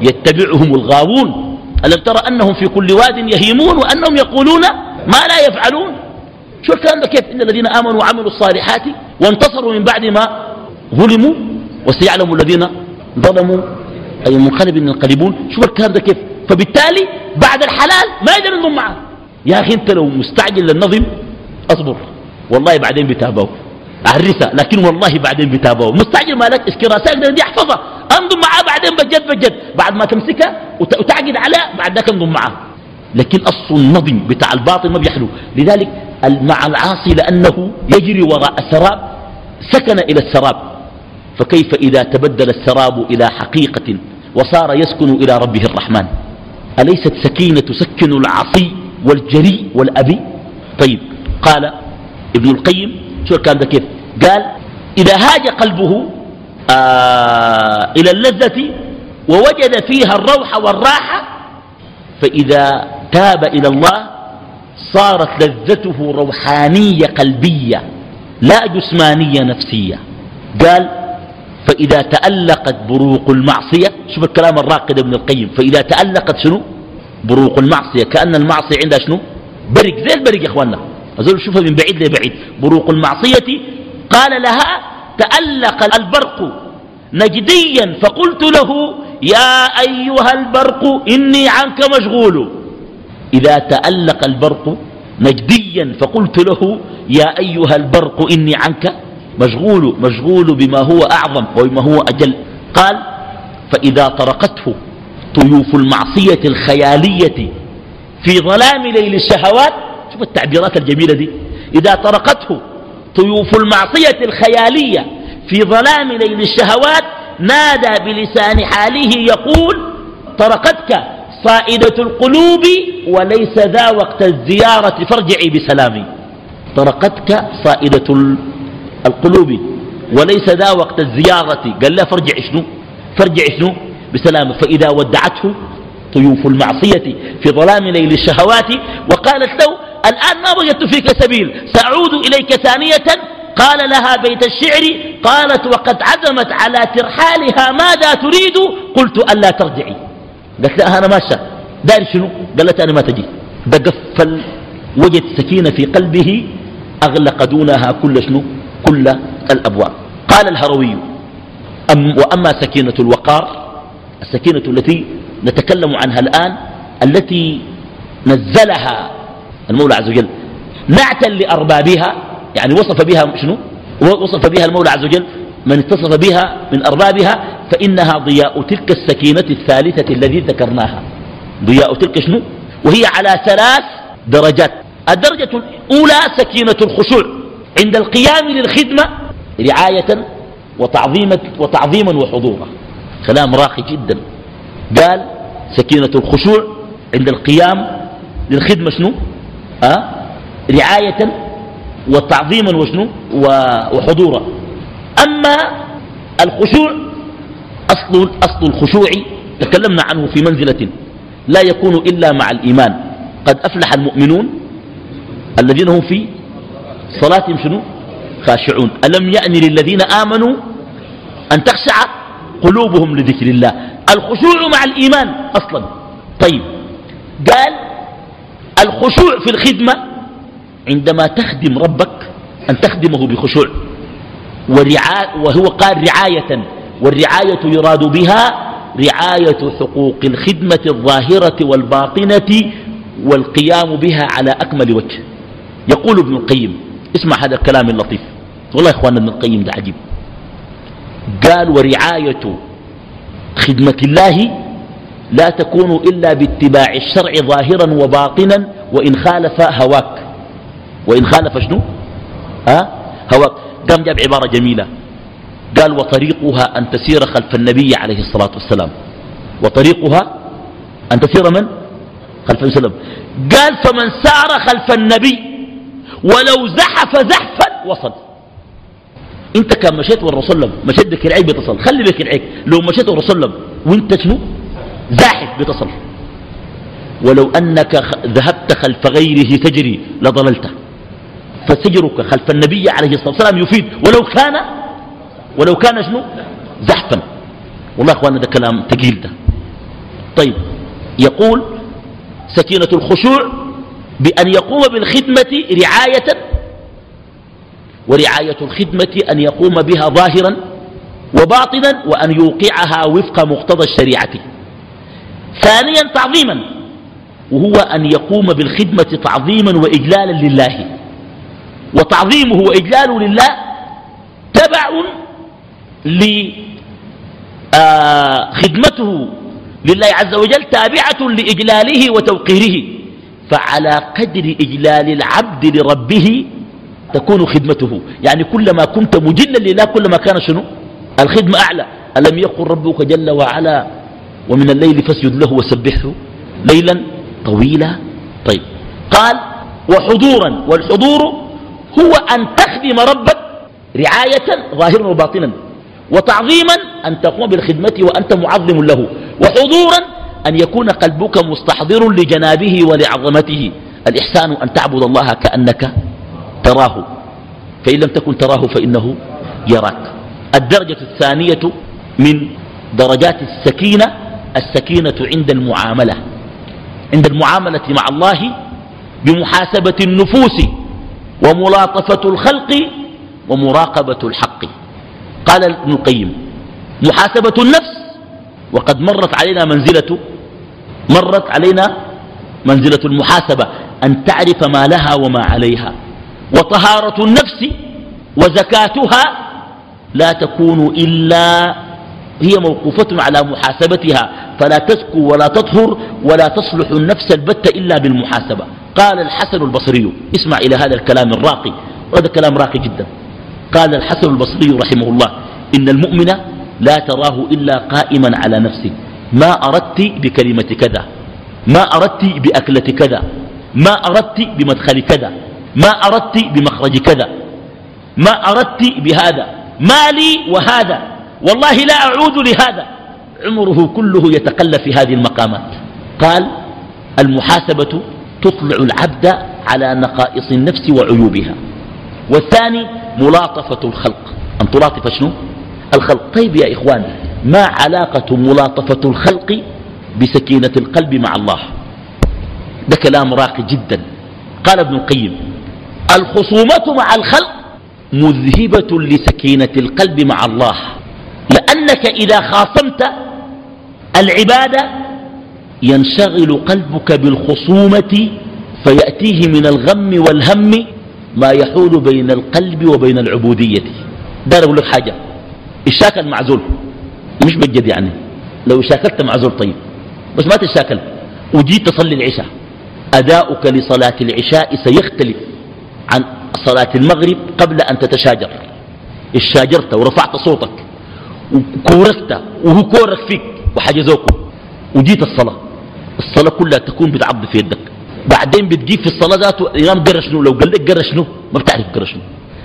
يتبعهم الغاوون. ألم ترى أنهم في كل واد يهيمون وأنهم يقولون ما لا يفعلون؟ شو الكلام ده كيف؟ إن الذين آمنوا وعملوا الصالحات وانتصروا من بعد ما ظلموا وسيعلم الذين ظلموا. أي منقلب ينقلبون شوف الكلام ده كيف؟ فبالتالي بعد الحلال ما يقدر ينضم معه. يا أخي أنت لو مستعجل للنظم أصبر. والله بعدين بتابعه عرسة لكن والله بعدين بتابعه. مستعجل مالك؟ اسكراسات دي أحفظها. أنضم معاه بعدين بجد بجد. بعد ما تمسكها وتعقد عليها بعد ذاك أنضم معاه لكن أصل النظم بتاع الباطل ما بيحلو. لذلك مع العاصي لأنه يجري وراء السراب سكن إلى السراب. فكيف إذا تبدل السراب إلى حقيقة وصار يسكن إلى ربه الرحمن؟ أليست سكينة تسكن العصي والجريء والأبي؟ طيب قال ابن القيم شو الكلام ده كيف قال إذا هاج قلبه آه إلى اللذة ووجد فيها الروح والراحة فإذا تاب إلى الله صارت لذته روحانية قلبية لا جسمانية نفسية. قال فإذا تألقت بروق المعصية شوف الكلام الراقد ابن القيم فإذا تألقت شنو؟ بروق المعصية كأن المعصية عندها شنو؟ برق زي البرق يا اخوانا أزول شوفها من بعيد لبعيد. بروق المعصية. قال لها تألق البرق نجديا. فقلت له يا أيها البرق إني عنك مشغول. إذا تألق البرق نجديا فقلت له يا أيها البرق إني عنك مشغول. مشغول بما هو أعظم وبما هو أجل. قال فإذا طرقته طيوف المعصية الخيالية في ظلام ليل الشهوات شوف التعبيرات الجميلة دي. إذا طرقته طيوف المعصية الخيالية في ظلام ليل الشهوات نادى بلسان حاله يقول طرقتك صائدة القلوب وليس ذا وقت الزيارة فارجعي بسلامي. طرقتك صائدة القلوب وليس ذا وقت الزيارة. قال لا فارجع شنو؟ فارجع شنو؟ بسلامة فإذا ودعته طيوف المعصية في ظلام ليل الشهوات وقالت له الآن ما وجدت فيك سبيل. سأعود إليك ثانية. قال لها بيت الشعر قالت وقد عزمت على ترحالها ماذا تريد؟ قلت ألا ترجعي. قالت لها أنا ماشى داري شنو؟ قالت أنا ما تجي. بقفل وجد سكينة في قلبه أغلق دونها كل شنو؟ كل الأبواب. قال الهروي أم وأما سكينة الوقار السكينة التي نتكلم عنها الآن التي نزلها المولى عز وجل نعتا لأربابها يعني وصف بها شنو؟ وصف بها المولى عز وجل من اتصف بها من أربابها فإنها ضياء تلك السكينة الثالثة الذي ذكرناها. ضياء تلك شنو؟ وهي على ثلاث درجات. الدرجة الأولى سكينة الخشوع عند القيام للخدمة رعاية وتعظيما وتعظيما وحضورا. كلام راقي جدا. قال سكينة الخشوع عند القيام للخدمة شنو؟ رعاية وتعظيما وشنو؟ وحضورا. أما الخشوع أصل, أصل الخشوع تكلمنا عنه في منزلة لا يكون إلا مع الإيمان. قد أفلح المؤمنون الذين هم في صلاتهم شنو؟ خاشعون. ألم يأن للذين آمنوا أن تخشع قلوبهم لذكر الله؟ الخشوع مع الإيمان أصلا. طيب. قال الخشوع في الخدمة عندما تخدم ربك أن تخدمه بخشوع. وهو قال رعاية والرعاية يراد بها رعاية حقوق الخدمة الظاهرة والباطنة والقيام بها على أكمل وجه. يقول ابن القيم اسمع هذا الكلام اللطيف. والله يا إخواننا ابن القيم ده عجيب. قال ورعاية خدمة الله لا تكون إلا باتباع الشرع ظاهرا وباطنا وإن خالف هواك. وإن خالف شنو؟ أه؟ هواك. قام جاب عبارة جميلة. قال وطريقها أن تسير خلف النبي عليه الصلاة والسلام. وطريقها أن تسير من؟ خلف النبي قال فمن سار خلف النبي ولو زحف زحفا وصل. انت كان مشيت والرسول مشيت بك العيك بتصل خلي بك العيك لو مشيت والرسول وانت شنو؟ زاحف بتصل ولو أنك ذهبت خلف غيره تجري لضللت فسجرك خلف النبي عليه الصلاة والسلام يفيد. ولو كان ولو كان شنو؟ زحفا. والله أخوانا ده كلام تقيل ده. طيب يقول سكينة الخشوع بأن يقوم بالخدمة رعاية ورعاية الخدمة أن يقوم بها ظاهرا وباطنا وأن يوقعها وفق مقتضى الشريعة. ثانيا تعظيما. وهو أن يقوم بالخدمة تعظيما وإجلالا لله. وتعظيمه وإجلاله لله تبع لخدمته آه، لله عز وجل تابعة لإجلاله وتوقيره. فعلى قدر إجلال العبد لربه تكون خدمته. يعني كلما كنت مجلا لله كلما كان شنو؟ الخدمة أعلى. ألم يقل ربك جل وعلا ومن الليل فاسجد له وسبحه ليلا طويلا. طيب. قال وحضورا. والحضور هو أن تخدم ربك رعاية ظاهرا وباطنا وتعظيما أن تقوم بالخدمة وأنت معظم له وحضورا أن يكون قلبك مستحضر لجنابه ولعظمته. الإحسان أن تعبد الله كأنك تراه. فإن لم تكن تراه فإنه يراك. الدرجة الثانية من درجات السكينة السكينة عند المعاملة عند المعاملة مع الله بمحاسبة النفوس وملاطفة الخلق ومراقبة الحق. قال ابن القيم محاسبة النفس وقد مرت علينا منزلة مرت علينا منزلة المحاسبة أن تعرف ما لها وما عليها. وطهارة النفس وزكاتها لا تكون إلا هي موقوفة على محاسبتها فلا تزكو ولا تطهر ولا تصلح النفس البتة إلا بالمحاسبة. قال الحسن البصري اسمع إلى هذا الكلام الراقي وهذا كلام راقي جدا. قال الحسن البصري رحمه الله إن المؤمن لا تراه إلا قائما على نفسه. ما أردت بكلمة كذا ما أردت بأكلة كذا ما أردت بمدخل كذا ما أردت بمخرج كذا ما أردت بهذا ما لي وهذا. والله لا أعود لهذا. عمره كله يتقلب في هذه المقامات. قال المحاسبة تطلع العبد على نقائص النفس وعيوبها. والثاني ملاطفة الخلق. أن تلاطف شنو؟ الخلق. طيب يا إخوان ما علاقة ملاطفة الخلق بسكينة القلب مع الله؟ ده كلام راقي جدا. قال ابن القيم الخصومة مع الخلق مذهبة لسكينة القلب مع الله. لأنك إذا خاصمت العبادة ينشغل قلبك بالخصومة فيأتيه من الغم والهم ما يحول بين القلب وبين العبودية. دار أقول لك حاجة. اتشاكل مع زول مش بجد يعني. لو شاكلت مع زول طيب. بس ما تشاكل. وجيت تصلي العشاء. أداؤك لصلاة العشاء سيختلف عن صلاة المغرب قبل أن تتشاجر. اتشاجرت ورفعت صوتك. وكوركت وهو كورك فيك. وحجزوكم وجيت الصلاة. الصلاة كلها تكون بتعض في يدك. بعدين بتجيب في الصلاة ذاته الإمام قرى شنو؟ لو قال لك قرى شنو؟ ما بتعرف قرى شنو.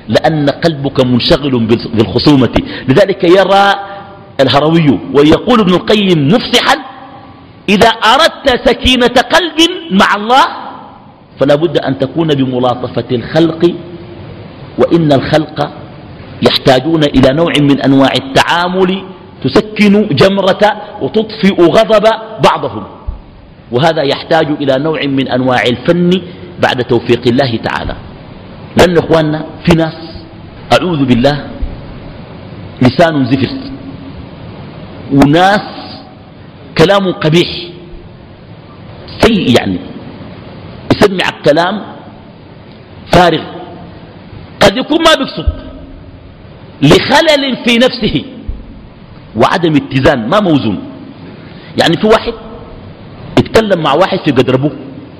لأن قلبك منشغل بالخصومة. لذلك يرى الهروي ويقول ابن القيم مفسحا إذا أردت سكينة قلب مع الله فلا بد أن تكون بملاطفة الخلق وإن الخلق يحتاجون إلى نوع من أنواع التعامل تسكن جمرة وتطفئ غضب بعضهم. وهذا يحتاج إلى نوع من أنواع الفن بعد توفيق الله تعالى. لأن إخواننا في ناس أعوذ بالله لسان زفر. وناس كلام قبيح. سيء يعني. يسمع الكلام فارغ. قد يكون ما بيقصد. لخلل في نفسه وعدم اتزان ما موزون. يعني في واحد يتكلم مع واحد في قدر أبوه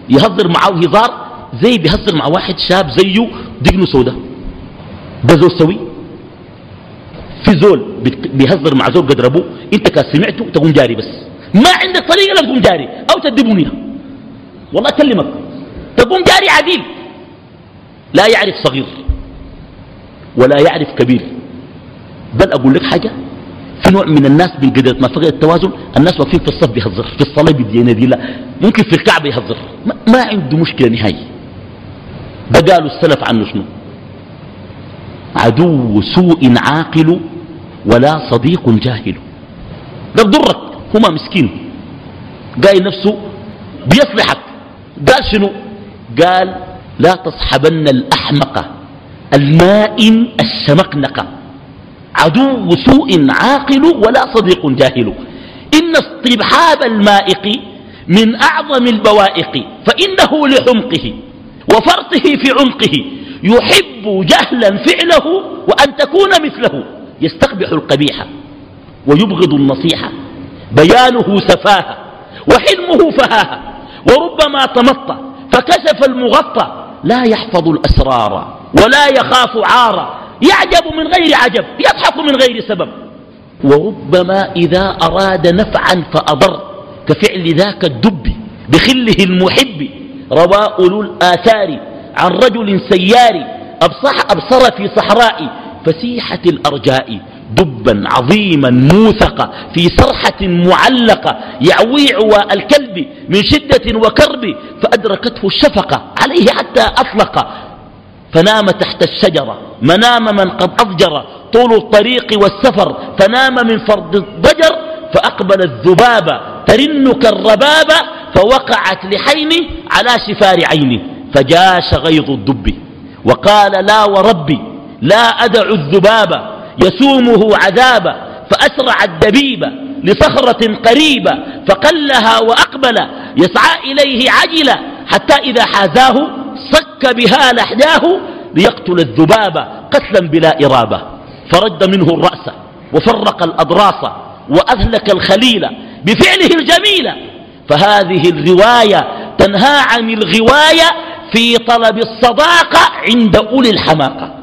يهزر معه هزار زي بيهزر مع واحد شاب زيه دقنه سودا ده زول سوي؟ في زول بيهزر مع زول قدر أبوه أنت كان سمعته تقوم جاري بس. ما عندك طريقة لا تقوم جاري أو تدبنيها والله أكلمك. تقوم جاري عديل. لا يعرف صغير ولا يعرف كبير. بل أقول لك حاجة في نوع من الناس بقدرة ما فقد التوازن الناس واقفين في الصف بيهزر في الصلاة بدينا دي لا ممكن في الكعبة يهزر ما, ما عنده مشكلة نهائي. ده السلف عنه شنو؟ عدو سوء عاقل ولا صديق جاهل. ده بضرك هما مسكين. قايل نفسه بيصلحك. قال شنو؟ قال لا تصحبن الأحمق المائن الشمقنق عدو سوء عاقل ولا صديق جاهل. إن استبحاب المائق من أعظم البوائق فإنه لحمقه وفرطه في عمقه يحب جهلا فعله وأن تكون مثله. يستقبح القبيح ويبغض النصيحة بيانه سفاهة وحلمه فهاهة وربما تمطى فكشف المغطى لا يحفظ الأسرار ولا يخاف عارا. يعجب من غير عجب يضحك من غير سبب. وربما إذا أراد نفعا فأضر كفعل ذاك الدب بخله المحب. روى أولو الآثار عن رجل سيار أبصح أبصر في صحراء فسيحة الأرجاء دبا عظيما موثقا في صرحة معلقة يعوي عواء الكلب من شدة وكرب فأدركته الشفقة عليه حتى أطلق. فنام تحت الشجرة. منام من قد أضجر طول الطريق والسفر. فنام من فرد الضجر فأقبل الذبابة ترن كالربابة فوقعت لحين على شفار عينه فجاش غيظ الدب. وقال لا وربي لا أدع الذبابة يسومه عذابا فأسرع الدبيب لصخرة قريبة. فقلها وأقبل. يسعى إليه عجلا. حتى إذا حازاه صك بها لحداه ليقتل الذباب قتلا بلا إرابة. فرد منه الرأس وفرق الأضراس وأهلك الخليل بفعله الجميل. فهذه الرواية تنهى عن الغواية في طلب الصداقة عند أولي الحماقة.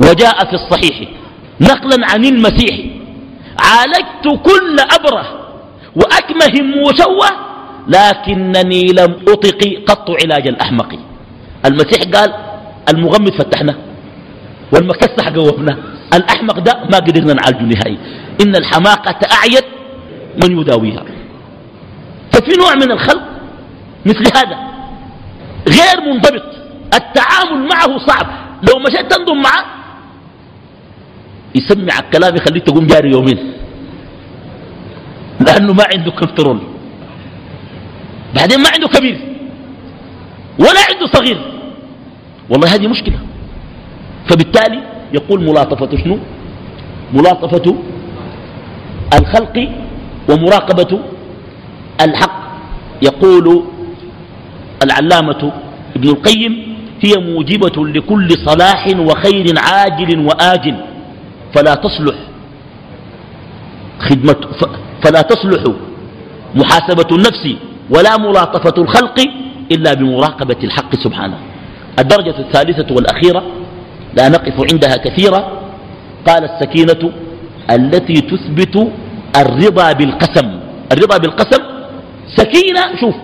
وجاء في الصحيح نقلا عن المسيح عالجت كل أبره وأكمه وشوه لكنني لم أطق قط علاج الأحمق المسيح قال المغمض فتحنا والمكسح قوفنا الأحمق ده ما قدرنا نعالجه نهائي. إن الحماقة أعيت من يداويها. ففي نوع من الخلق مثل هذا غير منضبط التعامل معه صعب. لو مشيت تنظم معه يسمع الكلام يخليك تقوم جاري يومين. لأنه ما عنده كنترول بعدين ما عنده كبير ولا عنده صغير. والله هذه مشكلة. فبالتالي يقول ملاطفة شنو؟ ملاطفة الخلق ومراقبة الحق. يقول العلامة ابن القيم هي موجبة لكل صلاح وخير عاجل وآجل. فلا تصلح خدمة فلا تصلح محاسبة النفس ولا ملاطفة الخلق إلا بمراقبة الحق سبحانه. الدرجة الثالثة والأخيرة لا نقف عندها كثيرا قال السكينة التي تثبت الرضا بالقسم الرضا بالقسم سكينة شوف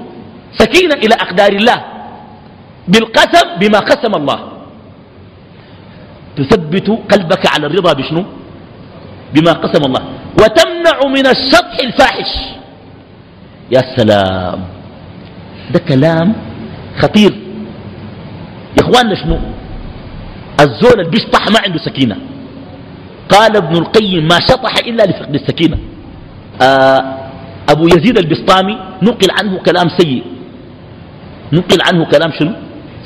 سكينة إلى أقدار الله بالقسم بما قسم الله. تثبت قلبك على الرضا بشنو؟ بما قسم الله. وتمنع من الشطح الفاحش. يا سلام. ده كلام خطير. يا إخواننا شنو؟ الزول اللي بيشطح ما عنده سكينة. قال ابن القيم ما شطح إلا لفقد السكينة. آه أبو يزيد البسطامي نقل عنه كلام سيء. نقل عنه كلام شنو؟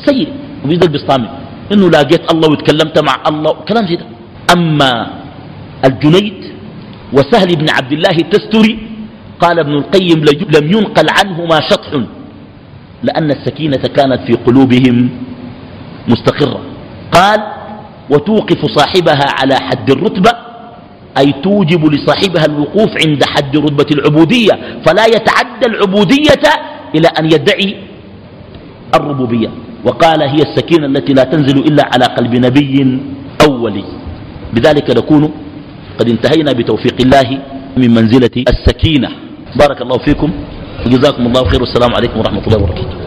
سيء. أبو يزيد البسطامي. إنه لاقيت الله وتكلمت مع الله. كلام زي ده أما الجنيد وسهل بن عبد الله التستري قال ابن القيم لم ينقل عنهما شطح لأن السكينة كانت في قلوبهم. مستقرة. قال وتوقف صاحبها على حد الرتبة أي توجب لصاحبها الوقوف عند حد رتبة العبودية فلا يتعدى العبودية إلى أن يدعي الربوبية. وقال هي السكينة التي لا تنزل إلا على قلب نبي أولي بذلك نكون قد انتهينا بتوفيق الله من منزلة السكينة. بارك الله فيكم. وجزاكم الله خير. والسلام عليكم ورحمة الله وبركاته.